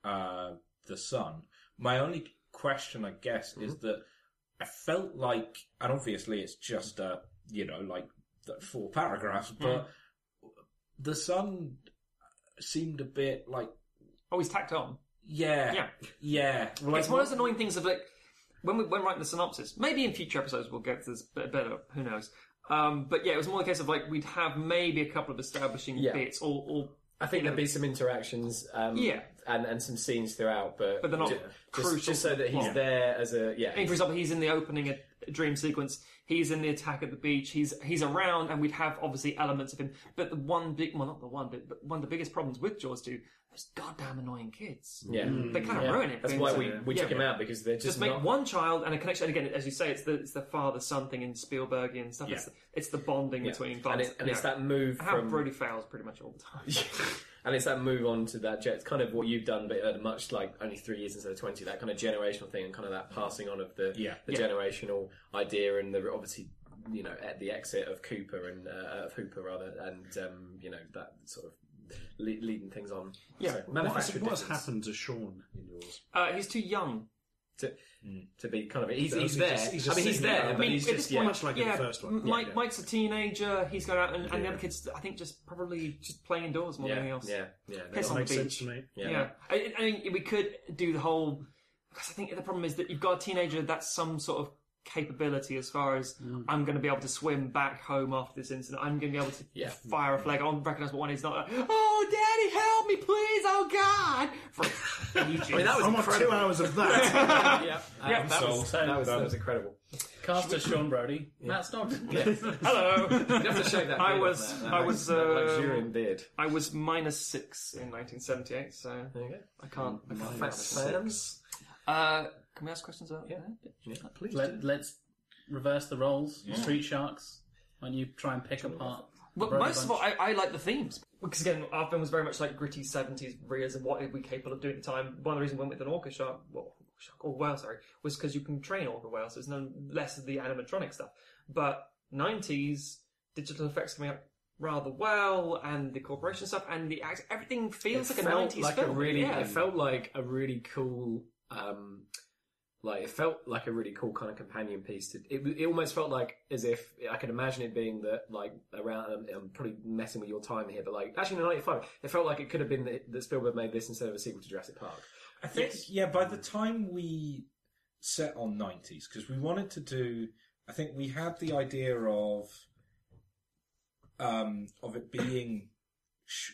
uh the son. My only question, I guess, is that I felt like, and obviously it's just a, you know, like four paragraphs, but the son seemed a bit like Oh, he's tacked on. yeah, Yeah. yeah. Like, it's one of those annoying things of like when we when writing the synopsis. Maybe in future episodes we'll get to this bit better. Who knows? Um, but yeah, it was more the case of like we'd have maybe a couple of establishing Yeah. bits, or, or I think there'd be some interactions, um, Yeah. And, and some scenes throughout, but But they're not ju- crucial just, just so to the that he's plot. there as a yeah. I mean, for example, he's in the opening a, a dream sequence. He's in the attack at the beach. He's he's around, and we'd have obviously elements of him. But the one big, well, not the one, but, but one of the biggest problems with Jaws two, those goddamn annoying kids. yeah. Mm. They kind of Yeah. ruin it. That's why we, we yeah. took him out because they're just, just make not, one child and a connection. And again, as you say, it's the it's the father son thing in Spielbergian stuff. It's, Yeah. it's the bonding yeah. between and, it, and it's that move how from Brody fails pretty much all the time. (laughs) and it's that move on to that. ge- It's kind of what you've done, but at much like only three years instead of twenty. That kind of generational thing, and kind of that passing on of the Yeah. the Yeah. generational idea, and the obviously you know at the exit of Cooper and uh, of Hooper rather, and um, you know that sort of le- leading things on. Yeah. So, What has, what has happened to Sean in yours? Uh, he's too young. To mm. to be kind of he's, So he's he's there. just- he's I mean, he's there, there. but I mean, he's at just this yeah. Much like in yeah, the first one. M- Mike, Yeah. Mike's a teenager. He's gone out, and, and the other kids, I think, just probably just playing indoors more yeah, than anything else. yeah, yeah, Piss That on the makes sense to me. yeah. Yeah, I, I mean, we could do the whole. Because I think the problem is that you've got a teenager that's some sort of capability as far as I'm going to be able to swim back home after this incident. I'm going to be able to Yeah. fire a flag. I'll recognise what one is. Not like, oh, Daddy, help me, please! Oh God! For ages. (laughs) I mean, that was almost two hours of that. (laughs) yeah, Yeah, Um, that sold. was- that was that was incredible. Cast as Sean Brody. Matt Stockton. (laughs) Hello. You have to shave that. I was- off, that- I was, that um, luxuriant beard. I was minus six in 1978, so There you go. I can't. I can't Minus six. Uh, can we ask questions about Yeah. that? Please Let, do. let's reverse the roles. Street Sharks. When you try and pick apart. But Brody most of all, I, I like the themes because again, our film was very much like gritty seventies realism. What are we capable of doing at the time? One of the reasons we went with an orca shark, well, shark or whale, sorry, was because you can train orca whales. So there's no less of the animatronic stuff. But nineties digital effects coming out rather well, and the corporation stuff, and the act, everything feels It like a felt nineties like film. a really. yeah. It felt like a really cool. Um, Like it felt like a really cool kind of companion piece. To it, it almost felt like as if I could imagine it being that like around. I'm, I'm probably messing with your time here, but like actually in '95, it felt like it could have been that, that Spielberg made this instead of a sequel to Jurassic Park. I think, yeah, by the time we set on 90s, because we wanted to do, I think we had the idea of, um, of it being,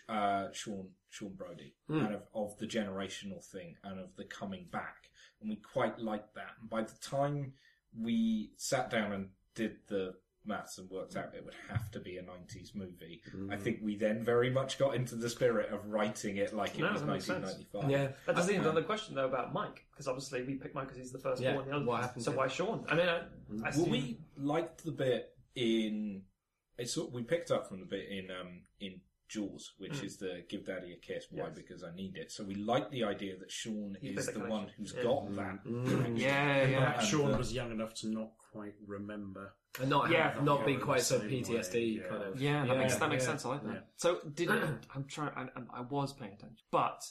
uh, Sean, Sean Brody, and of, of the generational thing and of the coming back. And we quite liked that. And by the time we sat down and did the maths and worked out it would have to be a 90s movie, I think we then very much got into the spirit of writing it like it No, was that makes sense. 1995. That doesn't even answer the question though about Mike, because obviously we picked Mike because he's the first Yeah, born. The other, what happened so why? Sean? I mean, I, I Well, we liked the bit in. It's sort we picked up from the bit in um in Jaws, which is the "Give Daddy a Kiss." Why? Yes. Because I need it. So we like the idea that Sean He's is the the connection. one who's Yeah. got that. Mm. yeah, yeah. And Sean the- was young enough to not quite remember. And not Yeah. have, not be quite so PTSD way, yeah. kind of. Yeah, that makes that makes yeah. sense. I like that. Yeah. So did I'm trying. I, I was paying attention, but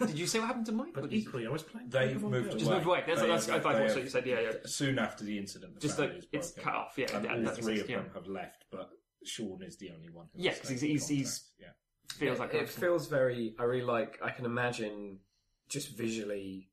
did you say what happened to Mike? Or But did equally, I was playing. They've Pokemon moved Go. just away. moved away. That's, They that's, have- I thought they what you said. Yeah, yeah. Soon after the incident, the Just like it's broken. cut off. Yeah, And yeah, all that three sense. of Yeah. them have left, but Sean is the only one. Who Yeah, has 'cause he's- he's- he's- yeah. Feels like it feels very. I really like. I can imagine just visually.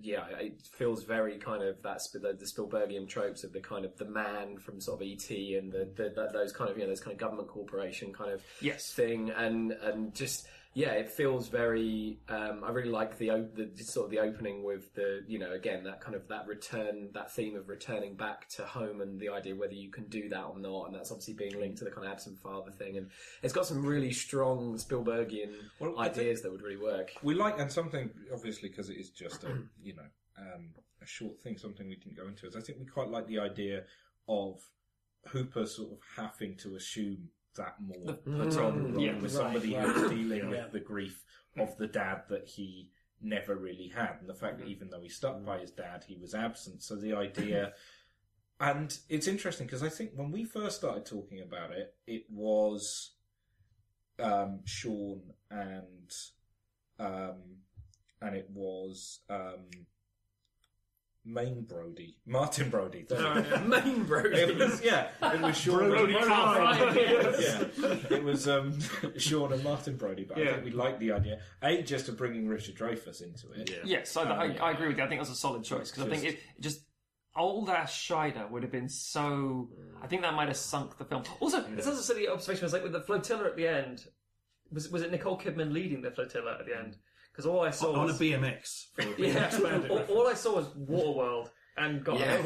Yeah, it feels very kind of that's the, the Spielbergian tropes of the kind of the man from sort of ET and the, the, the those kind of you know those kind of government corporation kind of Yes. thing and and just yeah, it feels very. Um, I really like the, the sort of the opening with the you know again that kind of that return that theme of returning back to home and the idea whether you can do that or not, and that's obviously being linked to the kind of absent father thing, and it's got some really strong Spielbergian Well, ideas that would really work. We like, and something obviously because it is just a (clears throat) you know um, a short thing, something we didn't go into. Is I think we quite like the idea of Hooper sort of having to assume that more paternal role yeah, with somebody right. who's dealing Yeah. with the grief of the dad that he never really had, and the fact that even though he stuck by his dad, he was absent. So the idea. (laughs) And it's interesting because I think when we first started talking about it, it was um, Sean and um, and it was um, Main Brody, Martin Brody. (laughs) Main Brody. It was yeah, it was Sean. Brody and- Prime. (laughs) yeah, it was um, (laughs) Sean and Martin Brody. But I think we liked the idea. A just of bringing Richard Dreyfuss into it. Yeah. Yes, I, I, I agree with you. I think that's a solid choice because I think it it just old ass Scheider would have been so. I think that might have sunk the film. Also, it's also a silly observation. It's like with the flotilla at the end. Was was it Nicole Kidman leading the flotilla at the end? Because all I saw on a BMX. For (laughs) yeah, all, all I saw was Waterworld and got Yeah.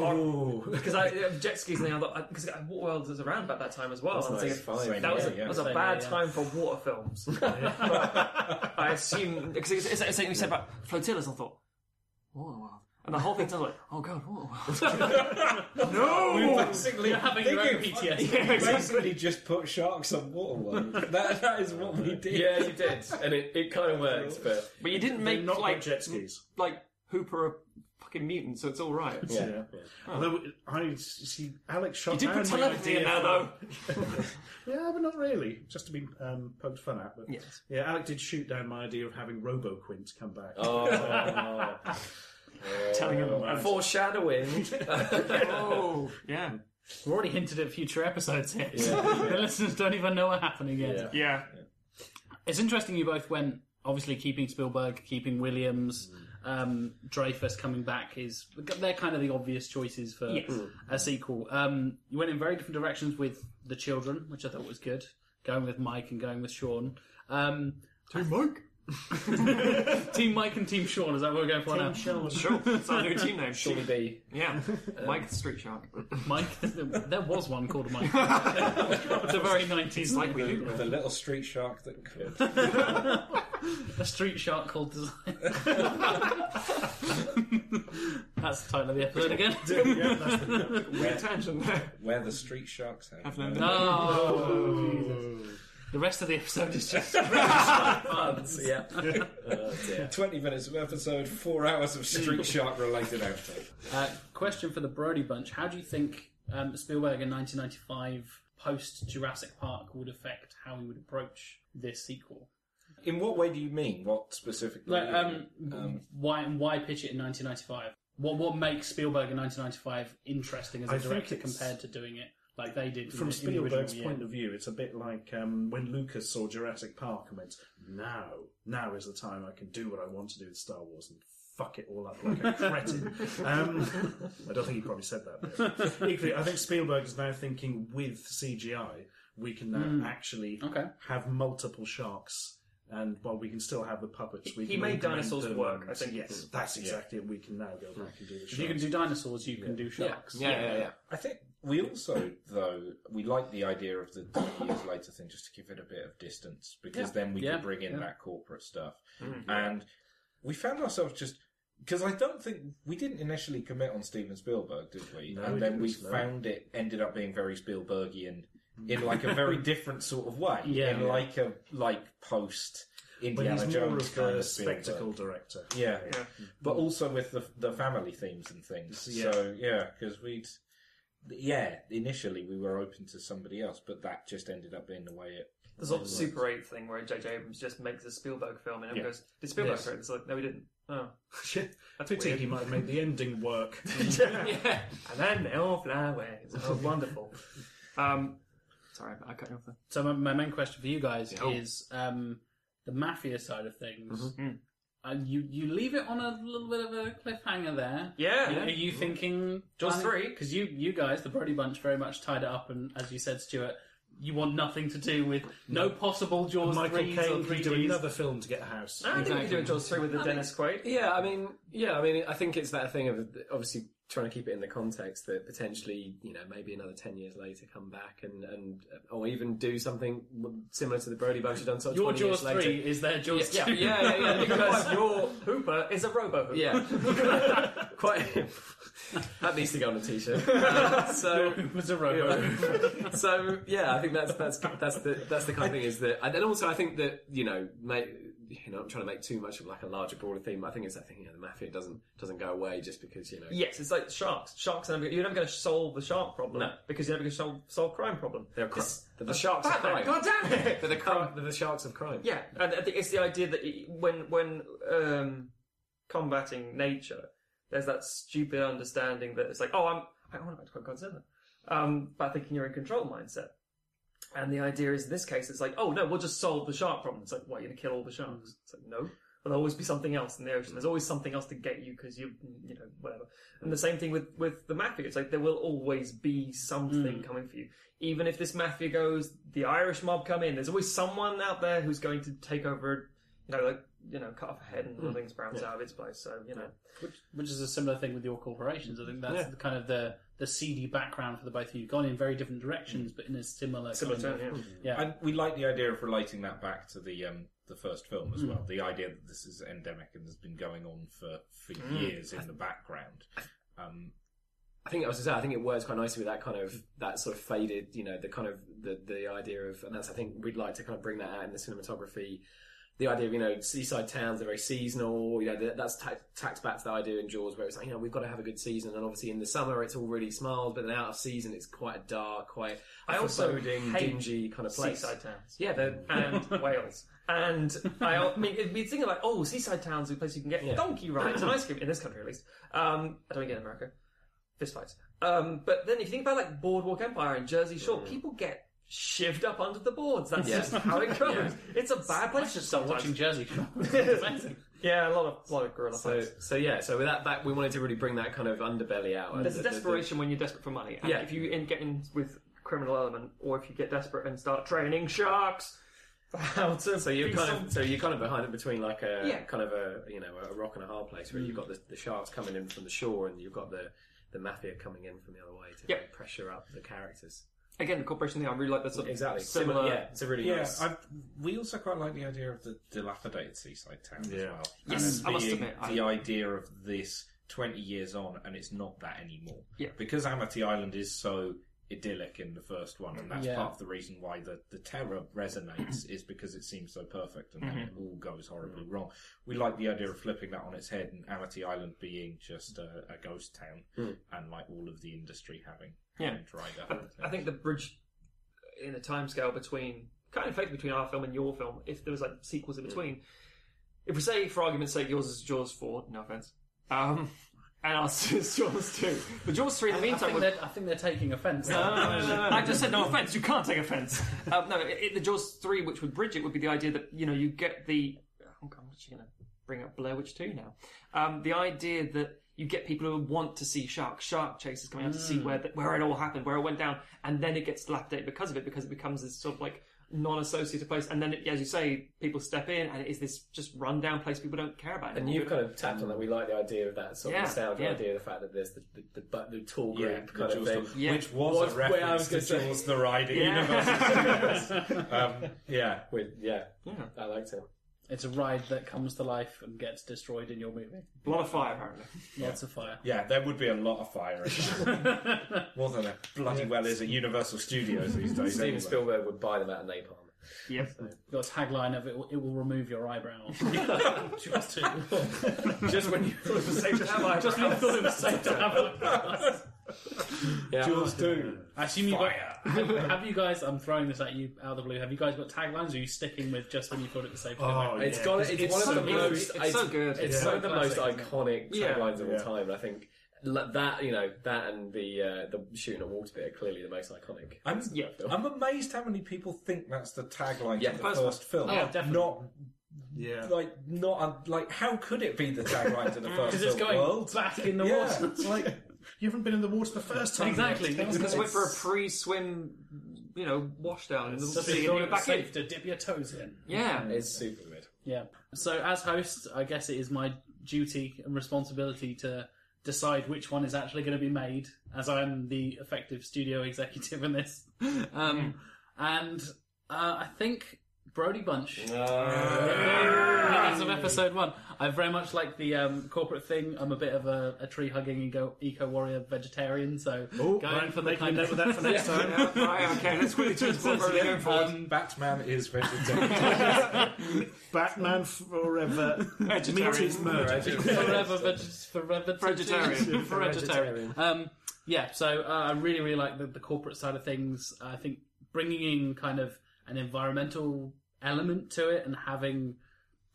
because I uh, jet skis and I thought because Waterworld was around about that time as well. I'm thinking, Same that was, year, a, yeah. that was a bad year, yeah. time for water films. (laughs) I assume because it's, it's, it's something you said about flotillas. I thought Waterworld, and the whole thing sounds like (laughs) oh god, Waterworld. (laughs) No, we basically You're having your own thinking- PTSD. We (laughs) basically just put sharks on Waterworld. that, that is what we did. yeah, you did, and it, it kind of works, but but you didn't make not like like jet skis. like Hooper a fucking mutant, so it's all right. Yeah. Although I see, Alex shot You did down put my telepathy in idea there though. Yeah, but not really. Just to be um, poked fun at. But Yes. yeah, Alec did shoot down my idea of having RoboQuint come back. oh, (laughs) Telling him. Right. foreshadowing. (laughs) oh yeah, We've already hinted at future episodes here. (laughs) the listeners don't even know what happening yet. yeah. It's interesting you both went, obviously keeping Spielberg, keeping Williams, um, Dreyfuss coming back is, they're kind of the obvious choices for Yes. a sequel. Um, you went in very different directions with the children, which I thought was good. Going with Mike and going with Sean. Um, Team Mike. (laughs) team Mike and Team Sean, is that what we're going for now? Sure, that's our new team name. Shawnee B. Yeah, (laughs) Mike the Street Shark. Mike, there was one called Mike. (laughs) it's a very 90s It's like we do. The little street shark that could. A street shark called Design. That's the title of the episode again. yeah, that's the, Weird tangent there. Where the street sharks have. Have no- the rest of the episode is just (laughs) Puns, yeah. (laughs) Oh, dear. 20 minutes of episode, four hours of street shark related outtake. Uh, question for the Brody Bunch: How do you think um, Spielberg in 1995, post Jurassic Park, would affect how he would approach this sequel? In what way do you mean? What specifically? Like, um, why why pitch it in 1995? what what makes Spielberg in 1995 interesting as a I director compared to doing it like they did From in, the- in the original Spielberg's year. point of view, it's a bit like um, when Lucas saw Jurassic Park and went, "Now, now is the time I can do what I want to do with Star Wars and fuck it all up like a cretin." (laughs) um, I don't think he probably said that. But (laughs) equally, I think Spielberg is now thinking with CGI, we can now actually Okay. have multiple sharks. And while we can still have the puppets, we He can made dinosaurs them work, I think. Yes, that's exactly it. We can now go back and do the If you can do dinosaurs, you can do Yeah, sharks. yeah, yeah. yeah. I think we also, though, we like the idea of the 20 years later thing just to give it a bit of distance because Yeah. then we Yeah, can bring in yeah. that corporate stuff. Mm-hmm. And we found ourselves just. Because I don't think we didn't initially commit on Steven Spielberg, did we? No, and we then we didn't, no. found it ended up being very Spielbergian in like a very (laughs) different sort of way. Yeah. in like a like post But Indiana he's more Jones of kind the of Spielberg. spectacle director. Yeah. Yeah. but also with the the family themes and things. Yeah. So yeah, because we'd yeah initially we were open to somebody else, but that just ended up being the way it. The sort of Super 8 thing where J.J. Abrams just makes a Spielberg film and everyone Yeah. goes, Did Spielberg Yes. do it? It's like, no, he didn't. Oh. (laughs) Shit. That's I think weird. he might have made the ending work. (laughs) yeah. And then they all fly away. Oh, (laughs) wonderful. Um, sorry, I cut you off there. So my, my main question for you guys Oh. is um, the mafia side of things. Mhm. Uh, you you leave it on a little bit of a cliffhanger there. Yeah. Are you thinking Jaws three? Because you you guys, the Brody Bunch, very much tied it up, and as you said, Stuart, you want nothing to do with no possible Jaws Michael threes or Caine could do Ds. another film to get a house. I think we Exactly. could do a Jaws 3 with the Dennis Quaid. Yeah, I mean, yeah, I mean, I think it's that thing of obviously trying to keep it in the context that potentially, you know, maybe another ten years later, come back and and or even do something similar to the Brody Bunch have done. Sort of Your 20 Jaws years later. three is their Jaws Yeah, two. yeah, yeah, yeah, (laughs) because Your Hooper is a robo Hooper. yeah, (laughs) quite. that needs to go on a t-shirt. Um, (laughs) so it was a robot. so yeah, I think that's that's that's the that's the kind of thing is that, and also I think that you know, make, you know, I'm trying to make too much of like a larger, broader theme. I think it's that thing, you know, the mafia doesn't doesn't go away just because you know. Yes, it's like sharks. Sharks are never, you're never going to solve the shark problem No. because you're never going to solve, solve crime problem. They're, cr- they're the sharks of crime. God damn it! (laughs) They're the, crime, they're the sharks of crime. Yeah, and I think it's the idea that when when um, combating nature, there's that stupid understanding that it's like, oh, I'm I want to quote Godzilla, um, by thinking you're in control mindset. And the idea is in this case, it's like, oh no, we'll just solve the shark problem. It's like, what, you're going to kill all the sharks? Mm. It's like, no. There'll always be something else in the ocean. There's mm. always something else to get you because you, you know, whatever. And the same thing with, with the mafia. It's like there will always be something mm. coming for you. Even if this mafia goes, the Irish mob come in, there's always someone out there who's going to take over, you know, like, you know, cut off a head and nothing sprouts out of its place. So, you know. which, which is a similar thing with your corporations. I think that's the kind of the the seedy background for the both of you. Gone in very different directions, but in a similar Similar kind term, of, yeah. yeah. And we like the idea of relating that back to the um, the first film Hmm. as well. The idea that this is endemic and has been going on for, for Hmm. years in the background. Um, I think I was to say, I think it works quite nicely with that kind of that sort of faded, you know, the kind of the the idea of, and that's I think we'd like to kind of bring that out in the cinematography. The idea of you know seaside towns, they're very seasonal. You know that's ta- tacked back to the idea in Jaws where it's like you know we've got to have a good season, and obviously in the summer it's all really smiles, but then out of season it's quite a dark, quite I also foreboding, dingy kind of place. Seaside towns. Yeah, they're, and (laughs) Wales. And I, I mean, it'd be thinking like, oh, seaside towns are a place you can get Yeah. donkey rides and ice cream in this country at least. Um, I don't get in America, fist fights. Um, but then if you think about like Boardwalk Empire and Jersey Shore, people get shivved up under the boards. That's Yeah. just how it goes. It's a bad I place. should start sometimes. watching Jersey Shore. (laughs) It's amazing. Yeah, a lot of a lot of gorilla so fights. so yeah, so with that, that we wanted to really bring that kind of underbelly out. and There's a the- the- the- desperation when you're desperate for money. And Yeah. if you in, get in with criminal element, or if you get desperate and start training sharks (laughs) how to So you're kind some- of so you're kind of behind it between like a Yeah. kind of a you know a rock and a hard place where you've mm. got the, the sharks coming in from the shore and you've got the the mafia coming in from the other way to Yeah. pressure up the characters. Again the corporation thing. I really like that sort of Exactly. similar. Similar, yeah, it's a really yeah, nice. I, we also quite like the idea of the dilapidated seaside town as well. Yes, and I must being admit, I- the idea of this twenty years on, and it's not that anymore. Yeah. because Amity Island is so idyllic in the first one, and that's Yeah. part of the reason why the, the terror resonates is because it seems so perfect, and then mm-hmm. it all goes horribly wrong. We like the idea of flipping that on its head, and Amity Island being just a, a ghost town, hmm. and like all of the industry having, Yeah. having dried up. and I think the bridge in the timescale between kind of effectively between our film and your film, if there was like sequels in between, if we say for argument's sake yours is Jaws four, no offense, um, and us (laughs) is Jaws 2. But Jaws 3 in the I meantime think, would they're, I think they're taking offence. I just said no offense. You can't take offense. (laughs) Um, no, it, it- the Jaws three, which would bridge it, would be the idea that you know you get the. I'm actually going to bring up Blair Witch two now. Um, the idea that you get people who want to see shark shark chases coming out to see where the, where it all happened, where it went down, and then it gets dilapidated because of it, because it becomes this sort of like non-associated place, and then it, as you say, people step in, and it is this just rundown place people don't care about. And you've kind of tapped on that. We like the idea of that sort of Yeah, nostalgia yeah. idea, the fact that there's the the, the, bu- the tall Yeah, group kind the of thing. story, Yeah. which was, Was a reference was to gonna say. Jaws the Ride at Yeah. Universal Studios. (laughs) um, yeah, With yeah, Yeah. I liked it. It's a ride that comes to life and gets destroyed in your movie. a lot of fire apparently. Lots of fire. yeah, there would be a lot of fire in that. (laughs) More than there bloody well is at Universal Studios these days. Steven anyway. Spielberg would buy them out of napalm. Yep. Your tagline of it, will- it will remove your eyebrows. (laughs) just, to, Just when you thought it was safe to have just when you thought it was safe to have eyebrows. Yeah. Jaws 2. I assume you got. (laughs) Have, have you guys? I'm throwing this at you out of the blue. Have you guys got taglines? Or are you sticking with just when you thought it was safe to have Oh, eyebrows? It's Yeah, got. 'cause It's, it's one so of the good. most. It's so good. It's Yeah. one of the most Classic, isn't it? iconic Yeah. taglines of all Yeah. time. I think l- that you know that and the uh, the shooting at water bit are clearly the most iconic. I'm, Yeah. I'm amazed how many people think that's the tagline Yeah, to the first first film. Oh, definitely. Not Yeah. like not like how could it be the tagline to the (laughs) first Because it's film? going World? back in the Yeah. water. It's like you haven't been in the water the first time. Exactly. yet. Because went for a pre-swim, you know, washdown in the Just sea when and you you're thought it was back in. safe to dip your toes in. Yeah. It's super good. Yeah. So as host, I guess it is my duty and responsibility to decide which one is actually going to be made, as I'm the effective studio (laughs) executive in this. Um, and uh, I think Brody Bunch. As of episode one, I very much like the um, corporate thing. I'm a bit of a, a tree hugging eco, eco warrior vegetarian, so Oh, going right, for the make a kind of of that for next (laughs) time. Yeah, right, okay, let's quickly turn to what we're going forward. um, Batman is (laughs) vegetarian. Batman forever. Meat is murder. forever, veg- forever Vegetarian. vegetarian. Um, yeah, so uh, I really, really like the, the corporate side of things. I think bringing in kind of an environmental element to it and having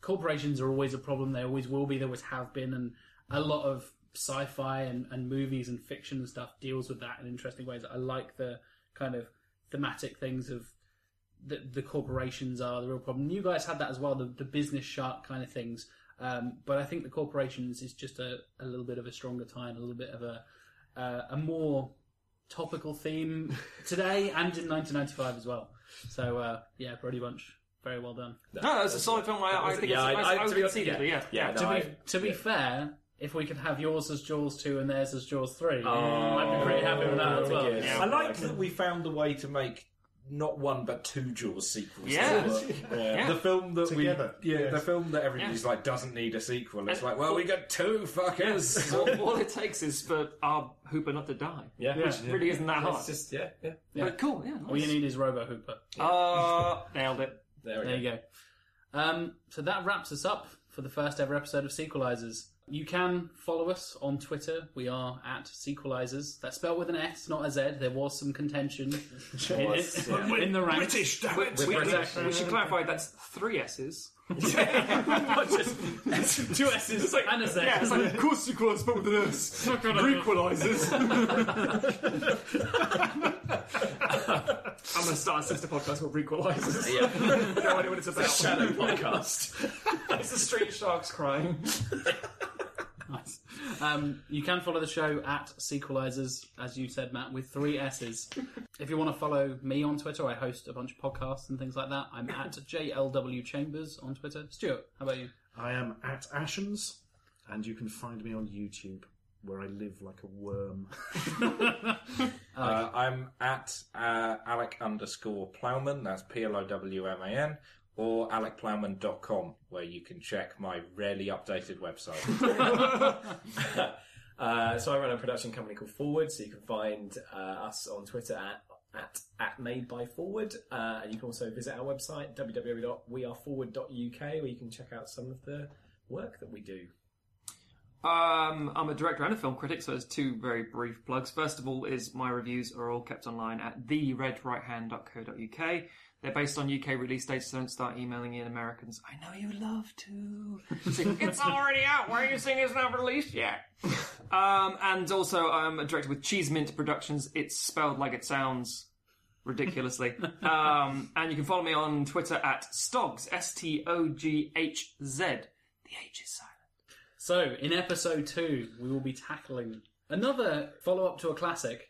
corporations are always a problem. They always will be. They always have been, and a lot of sci-fi and, and movies and fiction and stuff deals with that in interesting ways. I like the kind of thematic things of the, the corporations are the real problem. You guys had that as well, the, the business shark kind of things. Um, but I think the corporations is just a, a little bit of a stronger time, a little bit of a uh, a more topical theme (laughs) today and in 1995 as well. So uh, yeah, Brody Bunch, very well done. No, it's a solid film. I, I think Yeah, it's. I- I, I- I, to would be- concede it, yeah. but yeah. Yeah, to no, be I- to be fair, if we could have yours as Jaws two and theirs as Jaws three, Oh, I'd be pretty happy with that as well. Yeah. I like that we found a way to make not one but two Jaws sequels. Yeah. Yeah. The film that Together. we, yeah, Yes. the film that everybody's like doesn't need a sequel. It's And- like, well, we got two fuckers. all, all it takes is for our Hooper not to die. Yeah, Which really isn't that hard. It's just yeah, yeah. But cool, yeah. All you need is Robo Hooper. Uh, nailed it. There There go. you go. Um, so that wraps us up for the first ever episode of Sequelisers. You can follow us on Twitter. We are at Sequelisers. That's spelled with an S, not a Z. There was some contention in, was, it, (laughs) yeah. in the ranks. British, damn it! we- we- Exactly. we should clarify that's three S's. (laughs) Not just two S's and a Z. Yeah, it's like, of course you call it with an S. Equalizers. (laughs) I'm going to start a sister podcast called Requalizers. Yeah, (laughs) no idea what it's about. Shadow podcast. it's the street sharks crying. Nice. Um, you can follow the show at Sequelisers, as you said, Matt, with three S's. If you want to follow me on Twitter, I host a bunch of podcasts and things like that. I'm at (laughs) JLW Chambers on Twitter. Stuart, how about you? I am at Ashens, and you can find me on YouTube, where I live like a worm. (laughs) (laughs) Uh, I'm at uh, Alec underscore Plowman. That's P L O W M A N. Or alecplowman.com, where you can check my rarely updated website. (laughs) (laughs) Uh, so I run a production company called Forward, so you can find uh, us on Twitter at at, at Made by Forward, uh, and you can also visit our website www.weareforward.uk, where you can check out some of the work that we do. Um, I'm a director and a film critic, so there's two very brief plugs. First of all, is my reviews are all kept online at theredrighthand.co.uk. They're based on UK release dates, so don't start emailing in Americans. I know you love to. It's already out. Why are you saying it's not released yet? um, and also, I'm a director with Cheese Mint Productions. It's spelled like it sounds ridiculously. (laughs) um, and you can follow me on Twitter at Stoghz, S T O G H Z. The H is silent. So, in episode two, we will be tackling another follow up to a classic,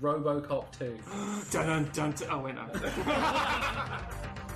Robocop 2. (gasps) Dun dun dun. dun. Oh, wait, no. (laughs)